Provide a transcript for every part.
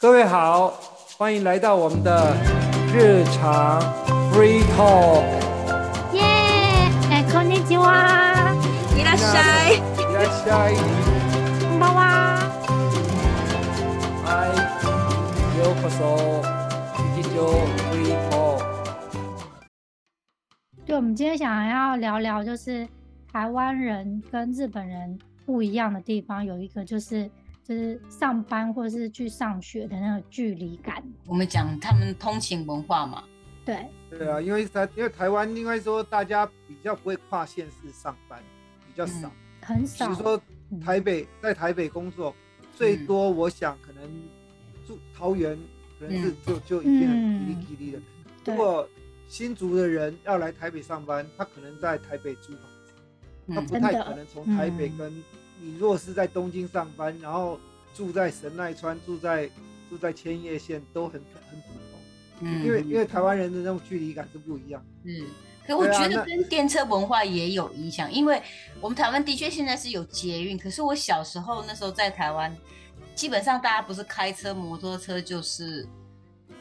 各位好，欢迎来到我们的日常 free talk。耶！哎，こんにちは。いらっしゃい。いらっしゃい。こんばんは。嗨，ようこそ日常 free talk。对，我们今天想要聊聊，就是台湾人跟日本人不一样的地方，有一个就是 就是上班或者是去上学的那个距离感。我们讲他们通勤文化嘛，对，对啊，因为台因为台湾应该说大家比较不会跨县市上班，比较少。比很少比如。说台北在台北工作，最多我想可能住桃园，可能是就就已经很嗯叽里叽哩了。对如果新竹的人要来台北上班，他可能在台北租房子，他嗯不太可能从台北嗯跟你若是在东京上班，然后住在神奈川、住在住在千叶县，都很很普通。嗯因为因为台湾人的那种距离感是不一样的。是，可我觉得跟电车文化也有影响，因为我们台湾的确现在是有捷运，可是我小时候那时候在台湾，基本上大家不是开车、摩托车就是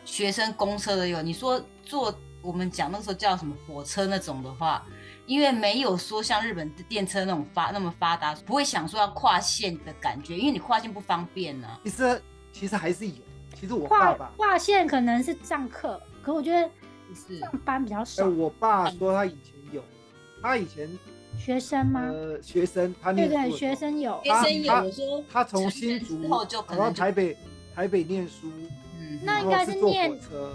学生公车的有。你说坐我们讲那个时候叫什么火车那种的话，因为没有说像日本的电车那种发那么发达，不会想说要跨线的感觉，因为你跨线不方便呢、其实其实还是有，其实我爸跨爸，跨线可能是上课，可我觉得是上班比较哎，少。我爸说他以前有，他以前学生吗？呃学生，他对对，念书的时候学生有。学生有他我说他从成新竹人之后就可跑到能台北台北念书，嗯那应该是念火车，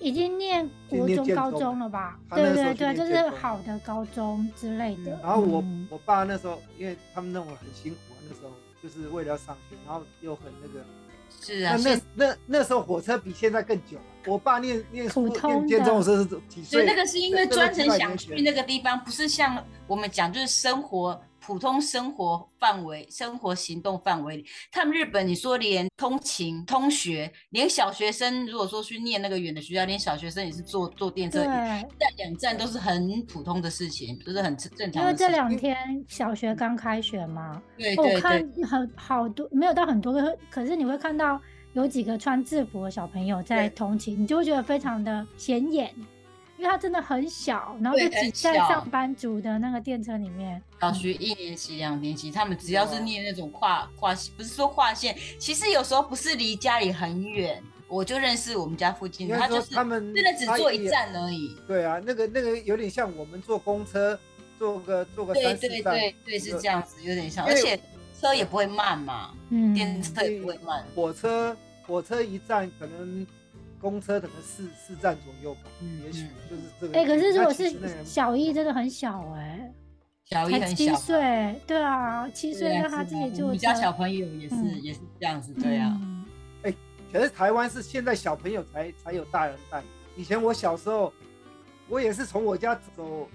已经念国中、高中中了吧？对对对，就是好的高中之类的。然后我嗯我爸那时候，因为他们弄得很辛苦啊，那时候就是为了要上学，然后又很那个，是啊，那那那那时候火车比现在更久啊。我爸念念书普通念建中的的时候是几岁？所以那个是因为专程想去那个地方，不是像我们讲就是生活普通生活范围、生活行动范围里。他们日本，你说连通勤、通学，连小学生如果说去念那个远的学校，连小学生也是坐坐电车，一，站两站都是很普通的事情，都是很正正常因为的事情。这两天小学刚开学嘛，我对对。看，很好多，没有到很多个，可是你会看到有几个穿制服的小朋友在对。通勤，你就会觉得非常的显眼，因为他真的很小，然后就对很挤在上班族的那个电车里面。小学一年级、两年级，他们只要是念那种跨跨，不是说跨线，其实有时候不是离家里很远，我就认识我们家附近他就是他们真的只坐一站而已。对啊，那个那个有点像我们坐公车，坐个坐个对三四站，对对对，是这样子，有点像，而且车也不会慢嘛，嗯，电车也不会慢。火车火车一站可能公车可能四四站左右吧，嗯也许嗯就是这个。哎、可是如果是小一，真的很小哎、小一才七很小，岁，对啊，七岁对啊让他自己坐车，我们家小朋友也是嗯也是这样子，对啊，嗯可是台湾是现在小朋友才才有大人带，以前我小时候，我也是从我家走，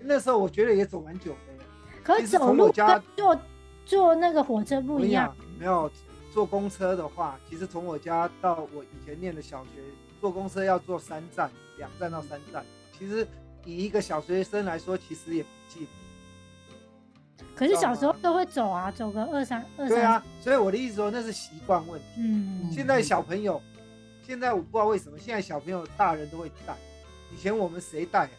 那时候我觉得也走蛮久的。可是走路从我家跟坐坐那个火车不一样没有坐公车的话，其实从我家到我以前念的小学，坐公车要坐三站，两站到三站。其实以一个小学生来说，其实也不近。可是小时候都会走啊，走个二三二三，对啊，所以我的意思说，那是习惯问题。嗯，现在小朋友，现在我不知道为什么，现在小朋友大人都会带，以前我们谁带啊？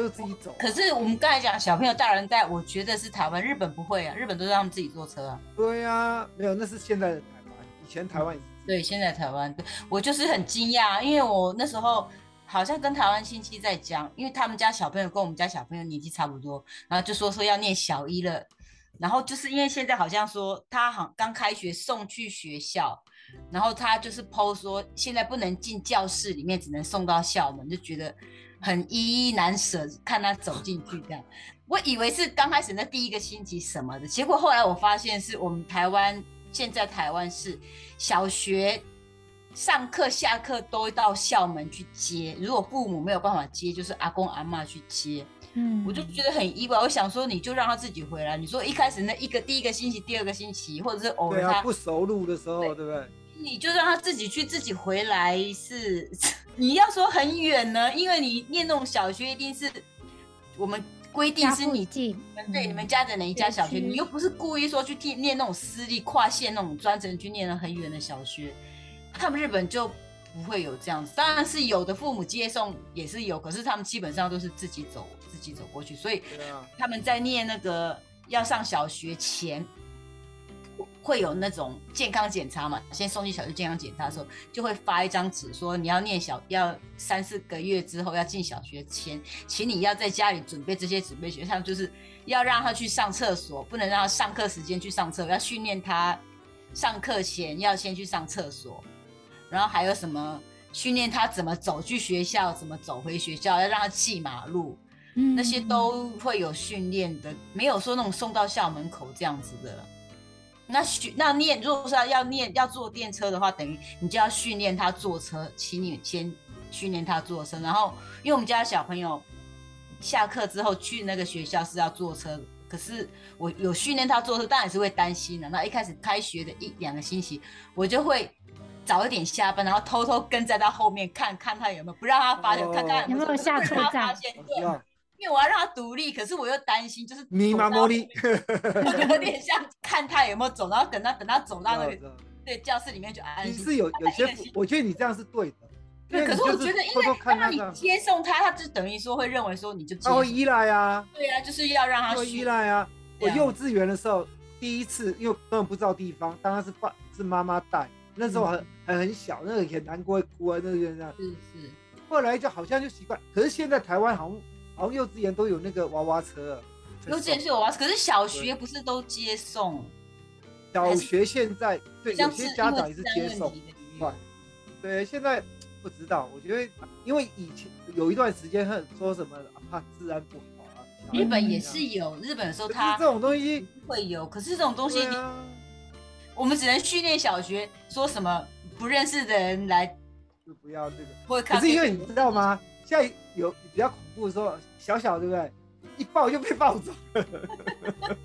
就是自己走啊。可是我们刚才讲小朋友大人带，我觉得是台湾，日本不会啊，日本都是他们自己坐车啊。对呀、没有，那是现在的台湾，以前台湾。对，现在台湾，我就是很惊讶，因为我那时候好像跟台湾亲戚在讲，因为他们家小朋友跟我们家小朋友年纪差不多，然后就说说要念小一了，然后就是因为现在好像说他好刚开学送去学校，然后他就是 PO 说现在不能进教室里面，只能送到校门，就觉得很依依难舍，看他走进去这样。我以为是刚开始那第一个星期什么的，结果后来我发现是我们台湾现在台湾是小学上课下课都到校门去接，如果父母没有办法接，就是阿公阿妈去接。嗯，我就觉得很意外，我想说你就让他自己回来。你说一开始那一个第一个星期、第二个星期，或者是偶尔他，不熟路的时候，对对不对？你就让他自己去，自己回来是。你要说很远呢，因为你念那种小学一定是我们规定是你附近，对，嗯你们家的哪一家小学？你又不是故意说去念念那种私立跨县那种专程去念了很远的小学，他们日本就不会有这样子，当然是有的父母接送也是有，可是他们基本上都是自己走自己走过去，所以他们在念那个要上小学前，会有那种健康检查嘛，先送去小学健康检查的时候，就会发一张纸说你要念小要三四个月之后要进小学前，请你要在家里准备这些准备学项，就是要让他去上厕所，不能让他上课时间去上厕所，要训练他上课前要先去上厕所，然后还有什么训练他怎么走去学校，怎么走回学校，要让他记马路。嗯那些都会有训练的，没有说那种送到校门口这样子的。那训那念，如果说要念要坐电车的话，等于你就要训练他坐车，请你先训练他坐车。然后，因为我们家小朋友下课之后去那个学校是要坐车，可是我有训练他坐车，当然是会担心的。那一开始开学的一两个星期，我就会早一点下班，然后偷偷跟在他后面看看他有没有，不让他发现，哦看看有没有下车站因为我要让他独立，可是我又担心，就是密码走到茉莉，有点像看他有没有走，然后等他等他走到那个对教室里面就安心。你是有有些，我觉得你这样是对的，对，可是我觉得，因为让你接送他，他就等于说会认为说你就他会依赖啊，对啊，就是要让他依赖啊。我幼稚园的时候，第一次因为根本不知道地方，当然是爸是妈妈带，那时候很很很小，那个很难过会哭啊，那个这样。是是，后来就好像就习惯，可是现在台湾好像好像幼稚园都有那个娃娃车了，幼稚园是有娃娃车，可是小学不是都接送？小学现在对有像些家长也是接送对，现在不知道，我觉得因为以前有一段时间很说什么啊怕治安不好啊，日本也是有，日本的时候他这种东西，会有，可是这种东西啊，我们只能训练小学说什么不认识的人来就不要这个。会看。可是因为你知道吗？现在有比较恐怖的时候，小小对不对？一抱就被抱走，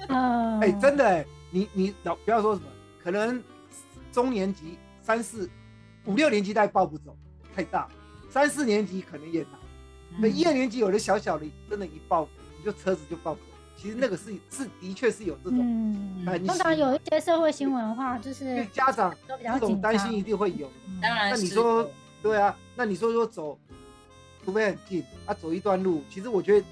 呃，哎、真的哎、你你老不要说什么，可能中年级三四五六年级带抱不走，太大，三四年级可能也难。那、嗯一二年级有的小小的，真的，一抱你就车子就抱走。其实那个是是的确是有这种，嗯，通常有一些社会新闻的话，就是家长都比较这种紧张担心一定会有。当然那你说对啊，那你说说走，除非很近，啊，走一段路，其实我觉得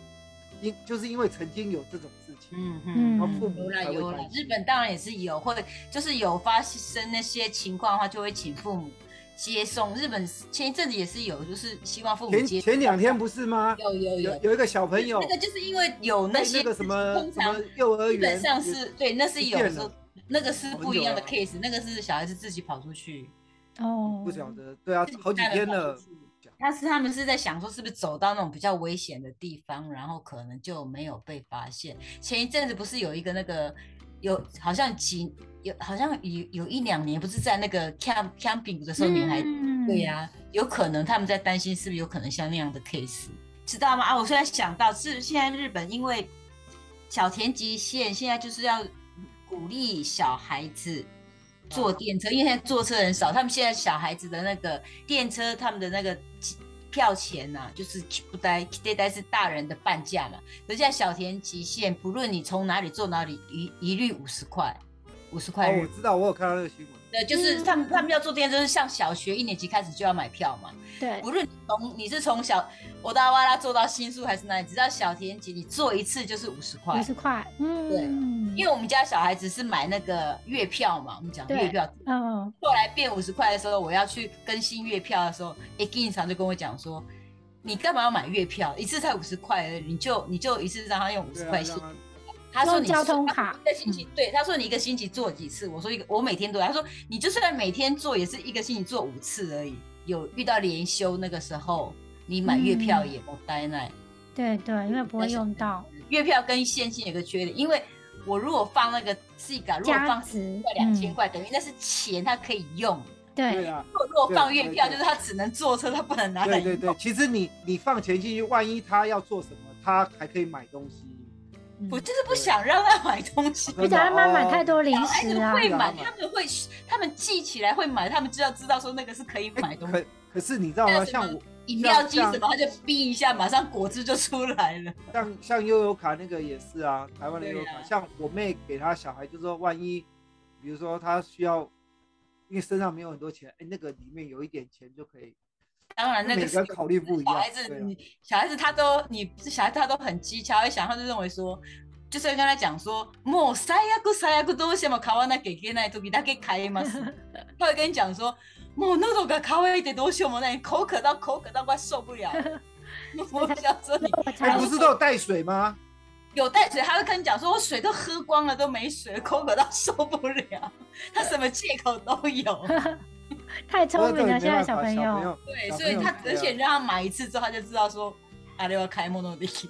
因就是因为曾经有这种事情，嗯嗯嗯。然后父母有啦有啦才会担，心。日本当然也是有，会就是有发生那些情况的话，就会请父母接送。日本前一阵子也是有，就是希望父母前接。前两天不是吗？有有有，有有一个小朋友那个就是因为有那些那个什么通常什么幼儿基本园，上是对，那是有不见时候那个是不一样的很久 case，那个是小孩子自己跑出去，哦，不晓得，对啊，好几天了。但是他们是在想说，是不是走到那种比较危险的地方，然后可能就没有被发现。前一阵子不是有一个那个有好像几有好像有有一两年，不是在那个 camp camping 的时候，女孩、嗯对呀、有可能他们在担心是不是有可能像那样的 case，知道吗？啊，我虽然想到是现在日本因为小田急线现在就是要鼓励小孩子坐电车，因为现在坐车人少，他们现在小孩子的那个电车，他们的那个票钱呐、就是不呆对呆是大人的半价嘛。可是现在小田急线，不论你从哪里坐哪里，一一律五十块，五十块哦，我知道，我有看到那个新闻。对，就是他们他们要坐电车，就是像小学一年级开始就要买票嘛。对，无论你从你是从小我达瓦拉做到新宿还是哪里，只要小田姐，你做一次就是五十块五。十块，嗯，对因为我们家小孩子是买那个月票嘛，我们讲月票，嗯，后来变五十块的时候，我要去更新月票的时候，哎，经常就跟我讲说，你干嘛要买月票？一次才五十块而已，你就你就一次让他用五十块钱。让他他说你用交通卡一个星期，对，他说你一个星期做几次？我说一个，我每天都来。他说你就算每天做，也是一个星期做五次而已。有遇到连休那个时候，你买月票嗯也不呆耐。对对，因为不会用到月票跟现金有个缺点，因为我如果放那个 C 卡，如果放十块两千嗯块，等于那是钱，它可以用。对，啊，如果如果放月票，就是他只能坐车，他不能拿来。对对对，其实你你放钱进去，万一他要做什么，他还可以买东西。我就是不想让他买东西。不想让他买太多零食啊，会买，他们会，他们记起来会买，他们知道知道说那个是可以买哎，东西。可可是你知道吗？像我饮料机什么，他就逼一下，马上果汁就出来了。像像悠游卡那个也是啊，台湾的悠游卡，啊像我妹给她小孩，就说万一，比如说他需要因为身上没有很多钱，哎，那个里面有一点钱就可以。当然，那个每个人考虑不一样。小孩子，对啊你小孩子他都，你小孩子他都很机巧，会想，他就认为说，就是会跟他讲说，もう最悪最悪どうしても買わなきゃいけない時だけ買います。他会跟你讲说，もう喉が渇いてどうしようもない，口渴到口渴到快受不了了。我想说你我哎，才不是都有带水吗？有带水，他会跟你讲说，我水都喝光了，都没水，口渴到受不了。他什么借口都有。 太聪明了，现在小朋友。对，所以他而且让他买一次之后，他就知道说，啊，要开莫诺迪，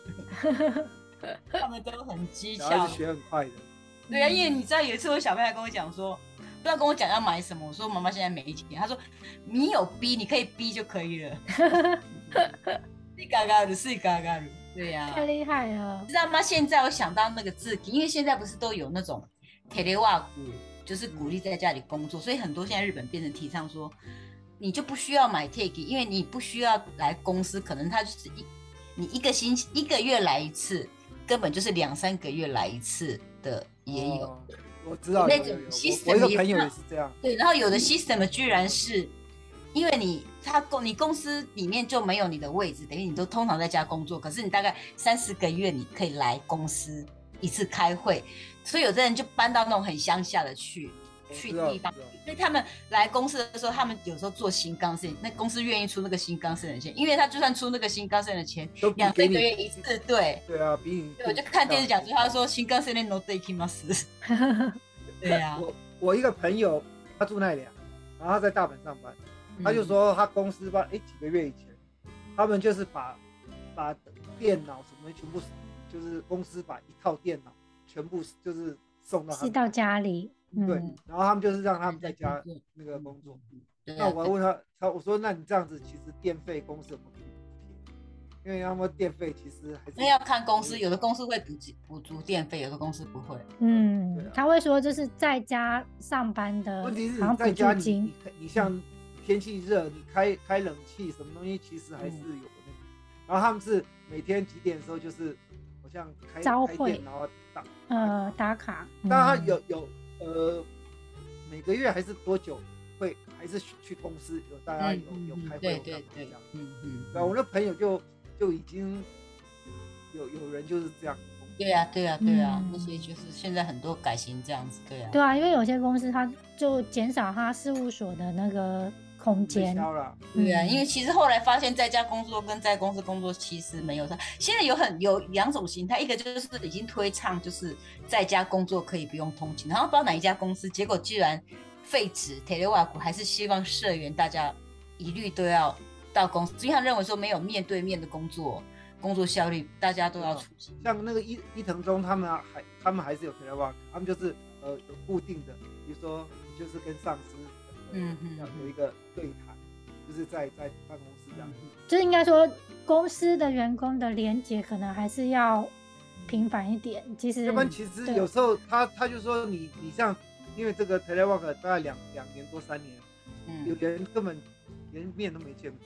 他们都很机巧。学很快的。对啊，因为你知道有一次我小朋友跟我讲说，不知道跟我讲要买什么，我说妈妈现在没钱，他说你有逼，你可以逼就可以了。是嘎嘎的，是嘎嘎的，对呀、太厉害了，知道吗？现在我想到那个字体，因为现在不是都有那种 telework，就是鼓励在家里工作，所以很多现在日本变成提倡说，你就不需要买 take，因为你不需要来公司，可能他就是一你一个星期一个月来一次，根本就是两三个月来一次的也有。哦我知道那种有有有 system 也是朋友也是这样。对，然后有的 system 居然是因为你他公你公司里面就没有你的位置，等于你都通常在家工作，可是你大概三四个月你可以来公司一次开会，所以有的人就搬到那种很乡下的去去地方。所以他们来公司的时候，他们有时候做新干线，那公司愿意出那个新干线的钱，因为他就算出那个新干线的钱，两三个月一次，对。对啊，比你对，我就看电视讲说，他说新干线的 no day k i m a s 对呀、我我一个朋友，他住奈良，然后他在大阪上班，他就嗯说他公司吧，哎、几个月以前，他们就是把把电脑什么的全部，就是公司把一套电脑全部就是送到他们寄到家里。对嗯，然后他们就是让他们在在家那个工作。那我还问他，他我说那你这样子其实电费公司有没有给你补贴？因为他们电费其实还是那要看公司，有的公司会补给补足电费，有的公司不会。嗯啊，他会说就是在家上班的，问题是在家你你。你像天气热，你开开冷气什么东西，其实还是嗯有那个。然后他们是每天几点的时候，就是好像开开会店，然后打。呃打卡。当然他嗯有有呃每个月还是多久会还是去去公司有大家有有开会对有干对对嘛这样。，嗯嗯，对啊，我那朋友就就已经有有人就是这样。对啊对啊对啊嗯，那些就是现在很多改型这样子，对啊。对啊，因为有些公司它就减少它事务所的那个空间对啊，嗯因为其实后来发现，在家工作跟在公司工作其实没有差。现在有很有两种形态，一个就是已经推倡，就是在家工作可以不用通勤，然后不知道哪一家公司，结果居然废止 telework，还是希望社员大家一律都要到公司，因为他认为说没有面对面的工作，工作效率，大家都要出席。像那个伊伊藤忠他们啊还他们还是有 telework，他们就是呃有固定的，比如说你就是跟上司呃嗯嗯要有一个对谈，就是在在办公室这样。就是应该说公司的员工的连接可能还是要频繁一点。其实要不然其实有时候他他就说你你像因为这个 telework 大概两两年多三年，嗯有嗯，人根本连面都没见过。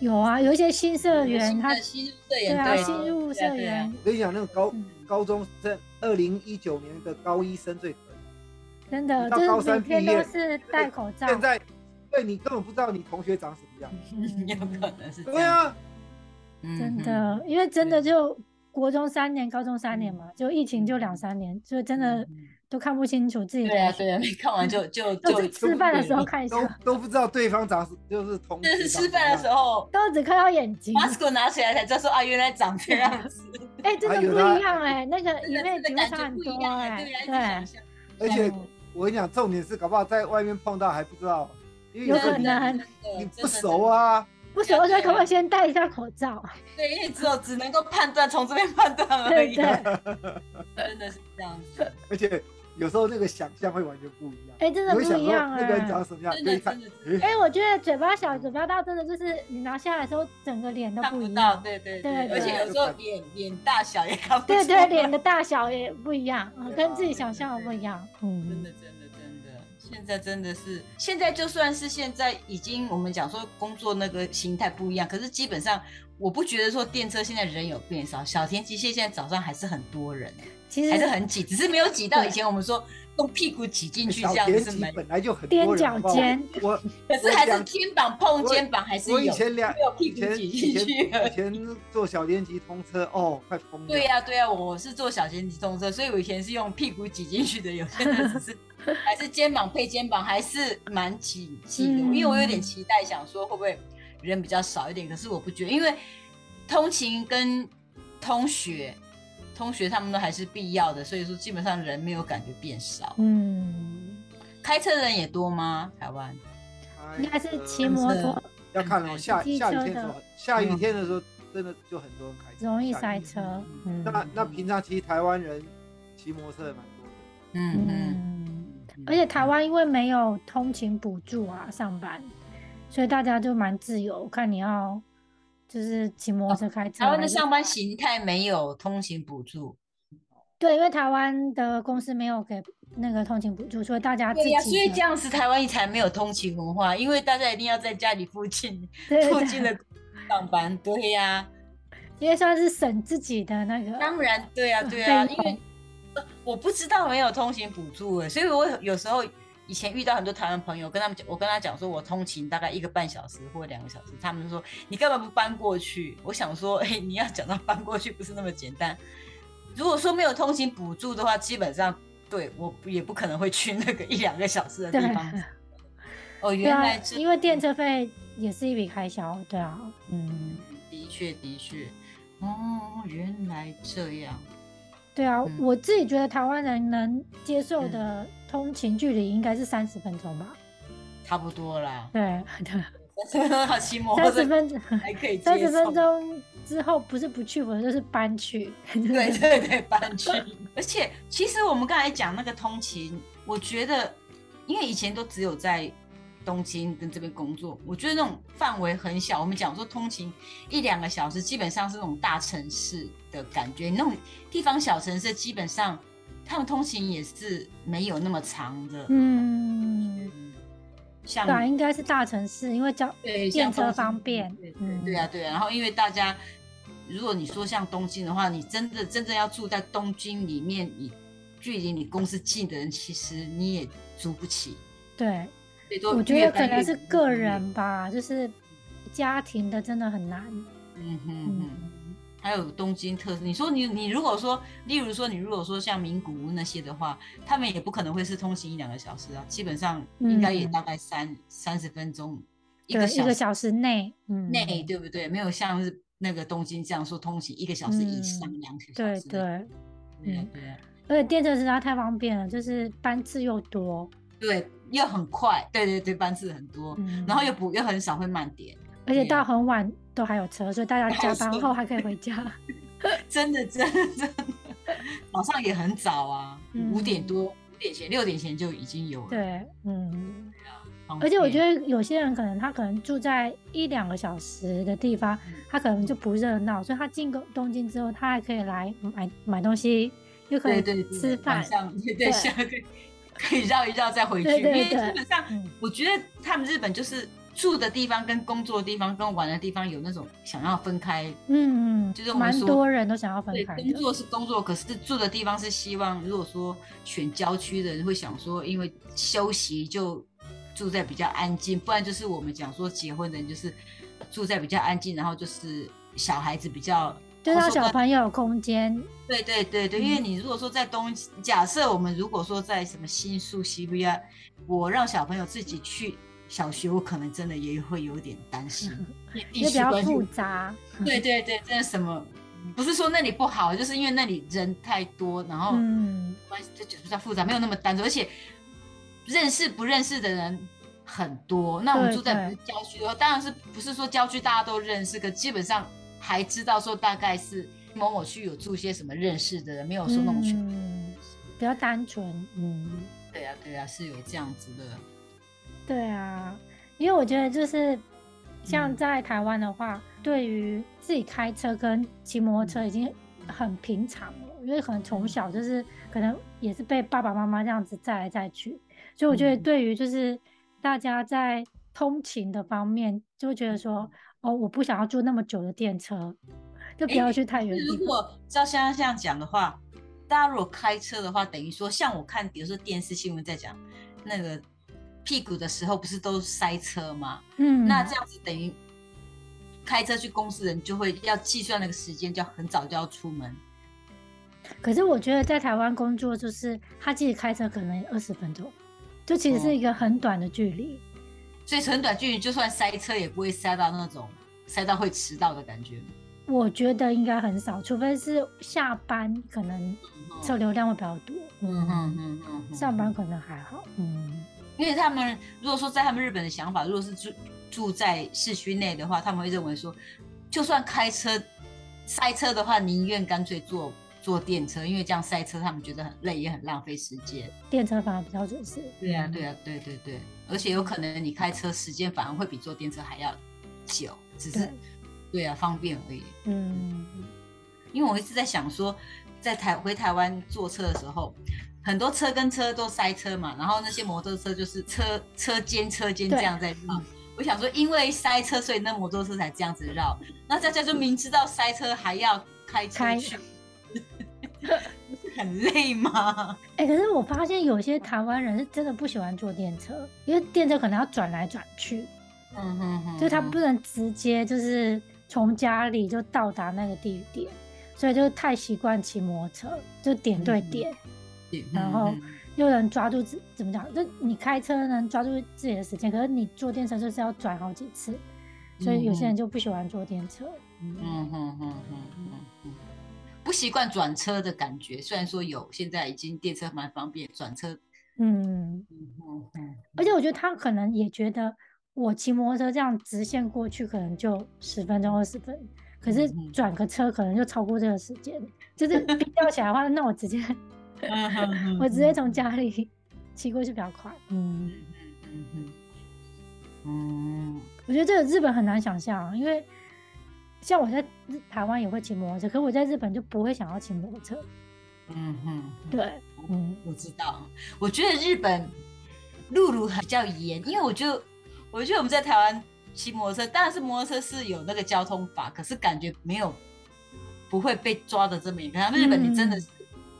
有啊，有一些新社员他新的新入社对员，啊，对新入社员我跟你讲，那个高嗯高中生，二零一九年的高一生最。真的你到高就是每天三毕业都是戴口罩。现在对你根本不知道你同学长什么样。有可能是这对样，啊，嗯真嗯的，因为真的就国中三年，高中三年嘛，就疫情就两三年，所以真的嗯都看不清楚自己的。对啊，对啊，没看完就就都就吃饭的时候看一都下，都不知道对方长是就是同就是吃饭的时。候都只看到眼睛。，mask 拿起来才知道说啊，原来长这样子，哎，真的不一样哎，那个真里面的是感差很多觉不一样哎，对而且嗯我跟你讲，重点是搞不好在外面碰到还不知道，因为有可能。你不熟，啊。不熟的时候可不可以先戴一下口罩？对，因为只有只能够判断从这边判断而已，对对，真的是这样子，而且有时候那个想象会完全不一样。哎，真的不一样那个人哎。长什么样，真就一看的真的，哎，我觉得嘴巴小、嘴巴大，真的就是你拿下来的时候，整个脸都看不到，不一样。对对对而且有时候脸脸大小也看不对出来对，脸的大小也不一样，跟自己想象的不一样。真嗯的，，真的，真的，现在真的是，现在就算是现在已经我们讲说工作那个形态不一样，可是基本上我不觉得说电车现在人有变少，小田机械现在早上还是很多人，其实还是很挤，只是没有挤到以前我们说用屁股挤进去，这样子本来就很踮脚尖我可是还是肩膀碰肩膀，还是我有。以前两没有屁以前股挤以前进去以 前坐小电机通车，哦，快疯了。对呀、对呀、我是坐小电机通车，所以我以前是用屁股挤进去的，有些人只是 还是肩膀配肩膀，还是蛮挤挤的。嗯因为我有点期待，想说会不会人比较少一点，可是我不觉得，因为通勤跟通学，通学他们都还是必要的，所以说基本上人没有感觉变少。嗯，开车的人也多吗？台湾？开应该是车骑摩托要看哦，下下雨天的时候，下雨天的时候真的就很多人开车，容易塞车。嗯，那那平常其实台湾人骑摩托车也蛮多的。嗯嗯。嗯，而且台湾因为没有通勤补助啊，上班，所以大家就蛮自由，看你要就是骑摩托车开车。台湾的上班形态没有通勤补助，对，因为台湾的公司没有给那个通勤补助，所以大家自己对呀、所以这样子台湾才没有通勤文化，因为大家一定要在家里附近 附近的上班。对呀、因为算是省自己的那个。当然，对呀、对呀、因为呃我不知道没有通勤补助哎，所以我有时候以前遇到很多台湾朋友，跟他们讲，我跟他讲说我通勤大概一个半小时或两个小时，他们说你干嘛不搬过去？我想说，哎、你要讲到搬过去不是那么简单。如果说没有通勤补助的话，基本上对我也不可能会去那个一两个小时的地方。哦，原来，这因为电车费也是一笔开销，对啊，嗯，的确的确，哦，原来这样。对啊，嗯我自己觉得台湾人能接受的通勤距离应该是三十分钟吧，差不多啦，对对，好骑摩 三十分钟，还可以。三十分钟之后不是不去，我就是搬去，对对对，搬去。而且其实我们刚才讲那个通勤，我觉得，因为以前都只有在东京跟这边工作，我觉得那种范围很小。我们讲说通勤一两个小时，基本上是那种大城市的感觉。那种地方小城市，基本上他们通勤也是没有那么长的。嗯，嗯，像对啊，应该是大城市，因为交对，电车方便对对嗯对啊，对啊。然后因为大家，如果你说像东京的话，你真的真正要住在东京里面，你距离你公司近的人，其实你也租不起。对，我觉得可能是个。人吧，就是家庭的真的很难，嗯哼嗯哼。还有东京特色，你说你你如果说，例如说你如果说像名古屋那些的话，他们也不可能会是通行一两个小时啊，基本上应该也嗯大概三三十分钟，一，个小时一个小时内，嗯，内，对不对？没有像是那个东京这样说通行一个小时以上、嗯两个小时。对，对嗯对而且电车实在太方便了，就是班次又多，对，又很快，对对对，班次很多，嗯。然后又不又很少会慢点，而且到很晚都还有车，所以大家加班是后还可以回家。真的真的真的，早上也很早啊，嗯。五点多、五点前、六点前就已经有了。对，嗯，方而且我觉得有些人可能他可能住在一两个小时的地方，嗯他可能就不热闹，所以他进个东京之后，他还可以来买买东西，又可以吃饭晚，上对对对。下个可以绕一绕再回去，对对因为基本上嗯我觉得他们日本就是住的地方跟工作的地方跟玩的地方有那种想要分开。嗯嗯，就是我们说多人都想要分，开的，工作是工作，可是住的地方是希望，如果说选郊区的人会想说，因为休息就住在比较安静，不然就是我们讲说结婚的人就是住在比较安静，然后就是小孩子比较就让小。朋友有空间，对对对对，因为你如果说在东，假设我们如果说在什么新宿、西比亚，我让小朋友自己去小学，我可能真的也会有点担心，也比较复杂。对对对，真的什么，不是说那里不好，就是因为那里人太多，然后嗯，关系就比较复杂，没有那么单纯，而且认识不认识的人很多。那我们住在郊区的话，当然是不是说郊区大家都认识，可基本上还知道说大概是某某区有住些什么认识的人，没有说那种全。嗯，比较单纯，嗯。对啊对啊，是有这样子的。对啊，因为我觉得就是像嗯在台湾的话，对于自己开车跟骑摩托车已经很平常了，因为可能从小就是可能也是被爸爸妈妈这样子载来载去，所以我觉得嗯对于就是大家在通勤的方面，就会觉得说，哦，我不想要坐那么久的电车，就不要去太远。如果照现在这样讲的话，大家如果开车的话，等于说像我看，比如说电视新闻在讲那个屁股的时候，不是都塞车吗？嗯，那这样子等于开车去公司的人就会要计算那个时间，就要很早就要出门。可是我觉得在台湾工作，就是他自己开车可能二十分钟，就其实是一个很短的距离。所以很短距离，就算塞车也不会塞到那种塞到会迟到的感觉。我觉得应该很少，除非是下班可能车流量会比较多。嗯嗯嗯嗯，上班可能还好。嗯，因为他们如果说在他们日本的想法，如果是住住在市区内的话，他们会认为说，就算开车塞车的话，宁愿干脆坐坐电车，因为这样塞车他们觉得很累，也很浪费时间。电车反而比较准时。对啊对啊对对对，而且有可能你开车时间反而会比坐电车还要久，只是对啊方便而已。嗯，因为我一直在想说，在台回台湾坐车的时候，很多车跟车都塞车嘛，然后那些摩托车就是车车间车间这样在绕。我想说，因为塞车，所以那摩托车才这样子绕。那大家就明知道塞车还要开车去，很累吗？哎，可是我发现有些台湾人是真的不喜欢坐电车，因为电车可能要转来转去，嗯哼哼，就他不能直接就是从家里就到达那个地点，所以就太习惯骑摩托车，就点对点，然后又能抓住自怎么讲？就你开车能抓住自己的时间，可是你坐电车就是要转好几次，所以有些人就不喜欢坐电车。嗯哼哼哼哼。不习惯转车的感觉，虽然说有，现在已经电车蛮方便，转车，嗯嗯嗯，而且我觉得他可能也觉得我骑摩托车这样直线过去可能就十分钟二十分，可是转个车可能就超过这个时间，就是比较起来的话，那我直接，我直接从家里骑过去比较快。嗯嗯嗯嗯，我觉得这个日本很难想象，因为。像我在台湾也会骑摩托车，可我在日本就不会想要骑摩托车。嗯哼，对，嗯，我知道。我觉得日本路路比较严，因为我就我觉得我们在台湾骑摩托车，当然是摩托车是有那个交通法，可是感觉没有不会被抓的这么严。可日本你真的是，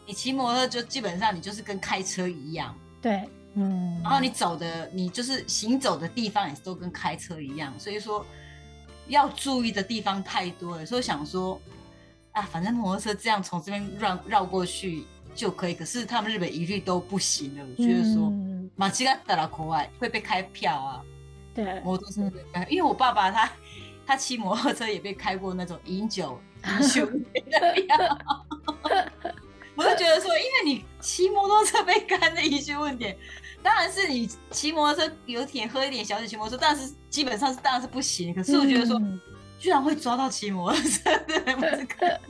你骑摩托车就基本上你就是跟开车一样。对，嗯。然后你走的，你就是行走的地方也是都跟开车一样，所以说。要注意的地方太多了，所以想说，啊，反正摩托车这样从这边绕绕过去就可以。可是他们日本一律都不行了，我觉得说，马吉拉达拉国外会被开票啊。对，摩托车被开，因为我爸爸他他骑摩托车也被开过那种饮酒饮酒的票。我就觉得说，因为你骑摩托车被干的一些问题。当然是你骑摩托车有点喝一点小酒骑摩托车，但是基本上是当然是不行。可是我觉得说，居然会抓到骑摩托车的，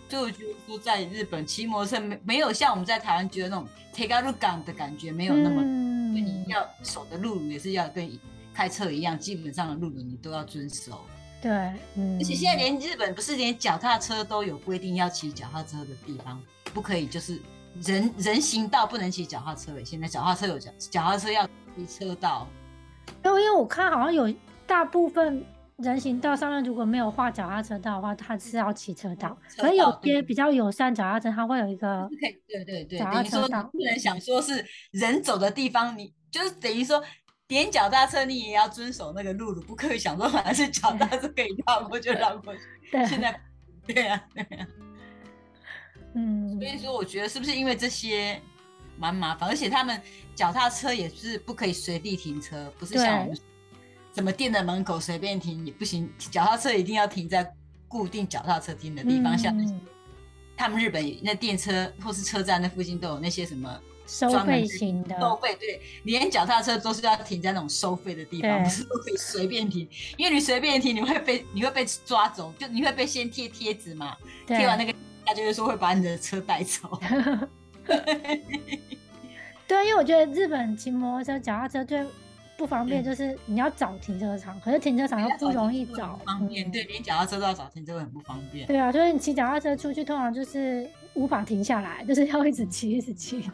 就我觉得说在日本骑摩托车没没有像我们在台湾觉得那种 take out 港的感觉，没有那么，所以你要守的路也是要跟开车一样，基本上的路你都要遵守。对，而且现在连日本不是连脚踏车都有规定要骑脚踏车的地方，不可以就是。人人行道不能骑脚踏车诶，现在脚踏车有脚脚踏车要骑车道。因为因为我看好像有大部分人行道上面如果没有画脚踏车道的话，它是要骑车道。可有些比较友善脚踏车，它会有一个对对对，等于说不能想说是人走的地方，你就是等于说点脚踏车，你也要遵守那个路路，不可以想说反正是脚踏车可以绕过就绕过去。对，现在对呀对呀。嗯，所以说我觉得是不是因为这些蛮麻烦，而且他们脚踏车也是不可以随地停车，不是像我们什么店的门口随便停也不行，脚踏车一定要停在固定脚踏车停的地方，像他们日本那电车或是车站那附近都有那些什么收费型的收费，对，连脚踏车都是要停在那种收费的地方，不是都可以随便停，因为你随便停你会被你会被抓走，就你会被先贴贴纸嘛，贴完那个。他就是说会把你的车带走。对，因为我觉得日本骑摩托车、脚踏车最不方便，就是你要找停车场，可是停车场又不容易找。方便，对，连脚踏车都要找停车，很不方便。对啊，就是你骑脚踏车出去，通常就是无法停下来，就是要一直骑，一直骑。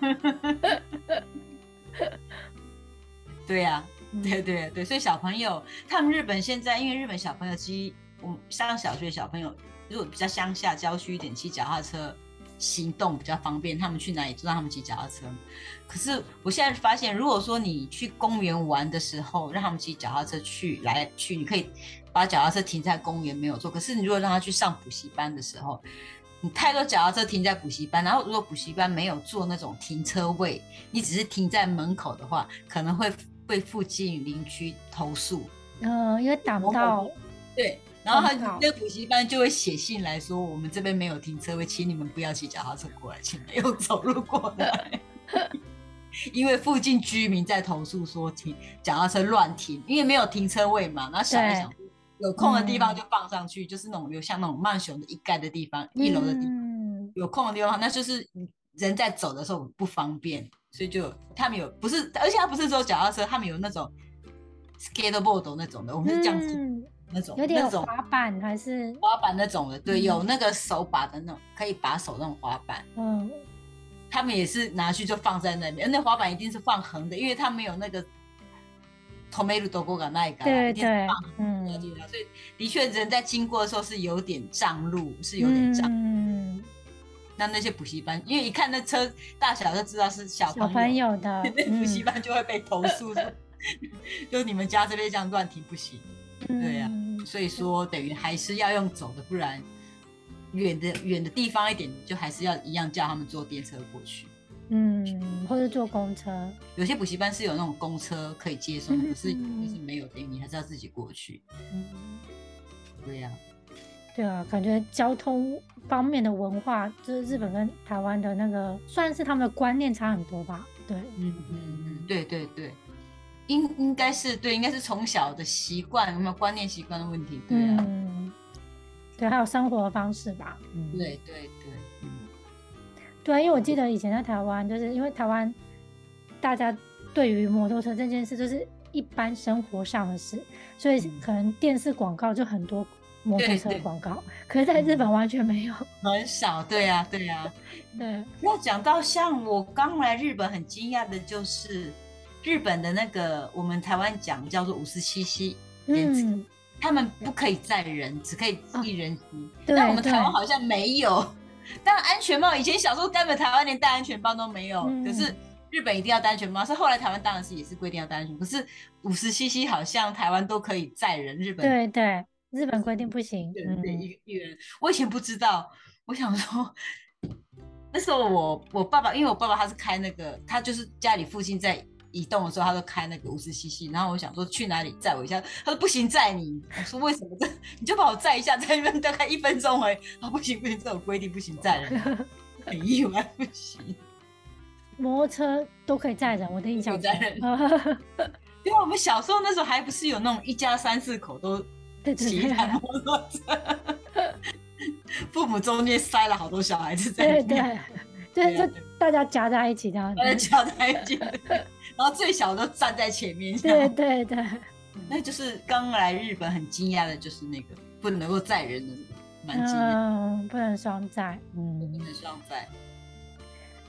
对呀，对对对，所以小朋友，他们日本现在，因为日本小朋友其实我们上小学小朋友。如果比较乡下郊区一点，骑脚踏车行动比较方便，他们去哪里就让他们骑脚踏车。可是我现在发现，如果说你去公园玩的时候，让他们骑脚踏车去来去，你可以把脚踏车停在公园没有错。可是你如果让他去上补习班的时候，你太多脚踏车停在补习班，然后如果补习班没有做那种停车位，你只是停在门口的话，可能会被附近邻居投诉。嗯，因为挡到。对。然后他那个补习班就会写信来说，我们这边没有停车位，请你们不要骑脚踏车过来，请用走路过来。因为附近居民在投诉说停脚踏车乱停，因为没有停车位嘛。然后想一想，有空的地方就放上去，就是那种有像那种曼熊的一盖的地方，一楼的地方有空的地方，那就是人在走的时候不方便，所以就他们有不是，而且他不是说脚踏车，他们有那种 skateboard 那种的，我们是这样子。那种有点滑板还是？滑板那种的，对，有那个手把的那种可以把手那种滑板，嗯，他们也是拿去就放在那边，那滑板一定是放横的，因为他没有那个 tomato dogo 那一个，对对，嗯，所以的确人在经过的时候是有点障路，是有点障。嗯，那那些补习班，因为一看那车大小就知道是小朋友的，那补习班就会被投诉，就你们家这边这样乱停不行。对呀，所以说等于还是要用走的，不然远的远的地方一点，就还是要一样叫他们坐电车过去。嗯，或者坐公车。有些补习班是有那种公车可以接送，可是就是没有，等于你还是要自己过去。嗯，对呀。对啊，感觉交通方面的文化，就是日本跟台湾的那个，算是他们的观念差很多吧。对，嗯嗯嗯，对对对。应应该是对，应该是从小的习惯，有没有观念习惯的问题？对啊，对，还有生活方式吧。嗯，对对对，嗯，对啊，因为我记得以前在台湾，就是因为台湾大家对于摩托车这件事就是一般生活上的事，所以可能电视广告就很多摩托车广告，可是在日本完全没有，很少。对呀，对呀，对。那讲到像我刚来日本，很惊讶的就是。日本的那个，我们台湾讲叫做五十七 c 嗯，他们不可以载人，只可以一人骑。但我们台湾好像没有。当然 安全帽，以前小时候根本台湾连戴安全帽都没有。可是日本一定要戴安全帽，是后来台湾当然是也是规定要戴安全帽。可是五十 cc 好像台湾都可以载人，日本对对，日本规定不行。对对，一一人。我以前不知道，我想说，那时候我我爸爸，因为我爸爸他是开那个，他就是家里附近在。移动的时候，他都开那个五十 cc，然后我想说去哪里载我一下，他说不行，载你。我说为什么？这你就把我载一下，在那边大概一分钟而已。啊，不行 不行，这种规定不行，载人。很意外，不行。摩托车都可以载人，我的印象。载人。因为我们小时候那时候还不是有那种一家三四口都骑一台摩托车，父母中间塞了好多小孩子在里面。对对，就大家夹在一起这样。大家夹在一起。然后最小的站在前面，对对对，那就是刚来日本很惊讶的，就是那个不能够载人的，蛮惊讶，不能双载，嗯，不能双载。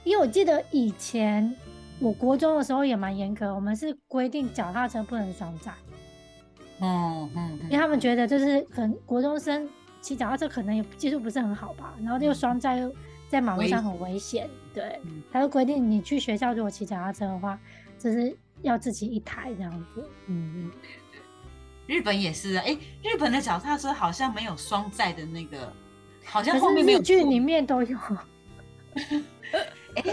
因为我记得以前我国中的时候也蛮严格，我们是规定脚踏车不能双载，嗯嗯，因为他们觉得就是可能国中生骑脚踏车可能也技术不是很好吧，然后又双载又在马路上很危险，对，他就规定你去学校如果骑脚踏车的话。就是要自己一台这样子，嗯嗯，日本也是啊，哎，日本的脚踏车好像没有双载的那个，好像后面没有。剧里面都有。哎，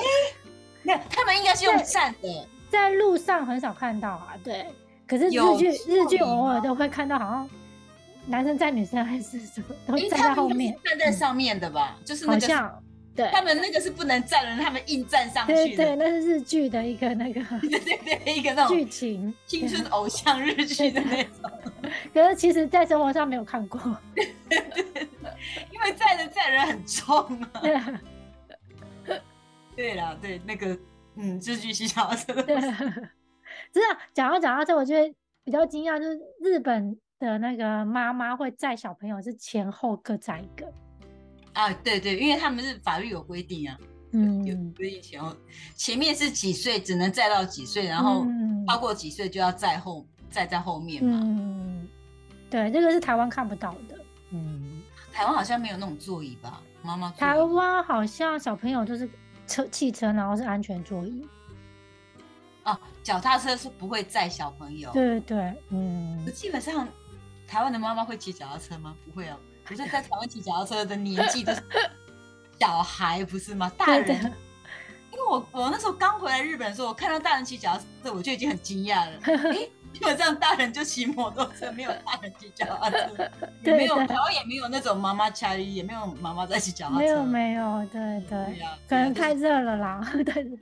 那他们应该是用站的，在路上很少看到啊。对，可是日剧日剧偶尔都会看到，好像男生载女生还是什么，都站在后面，站在上面的吧？就是好像。对，他们那个是不能站人，他们硬站上去的。对对，那是日剧的一个那个。对对对，一个那种剧情，青春偶像日剧的那种。可是其实，在生活上没有看过。因为站人站人很重啊。对。对啦，对那个，嗯，日剧洗脚车。对。真的，讲到讲到这，我觉得比较惊讶，就是日本的那个妈妈会载小朋友是前后各载一个。啊，对对，因为他们是法律有规定啊，嗯，有规定前后，前面是几岁只能载到几岁，然后超过几岁就要载后，载在后面嘛。嗯，对，这个是台湾看不到的。嗯，台湾好像没有那种座椅吧？妈妈坐台椅湾好像小朋友就是车汽车，然后是安全座椅。哦，脚踏车是不会载小朋友。对对对，嗯，基本上，台湾的妈妈会骑脚踏车吗？不会哦。可是，在台湾骑脚踏车的年纪都是 小孩，不是吗？大人，因为我我那时候刚回来日本的时候，我看到大人骑脚踏车，我就已经很惊讶了。诶，基本上大人就骑摩托车，没有大人骑脚踏车，也对没有的台湾也没有那种妈妈掐里，也没有妈妈在骑脚踏车。没有没有，对对对，呀，可能太热了啦，对。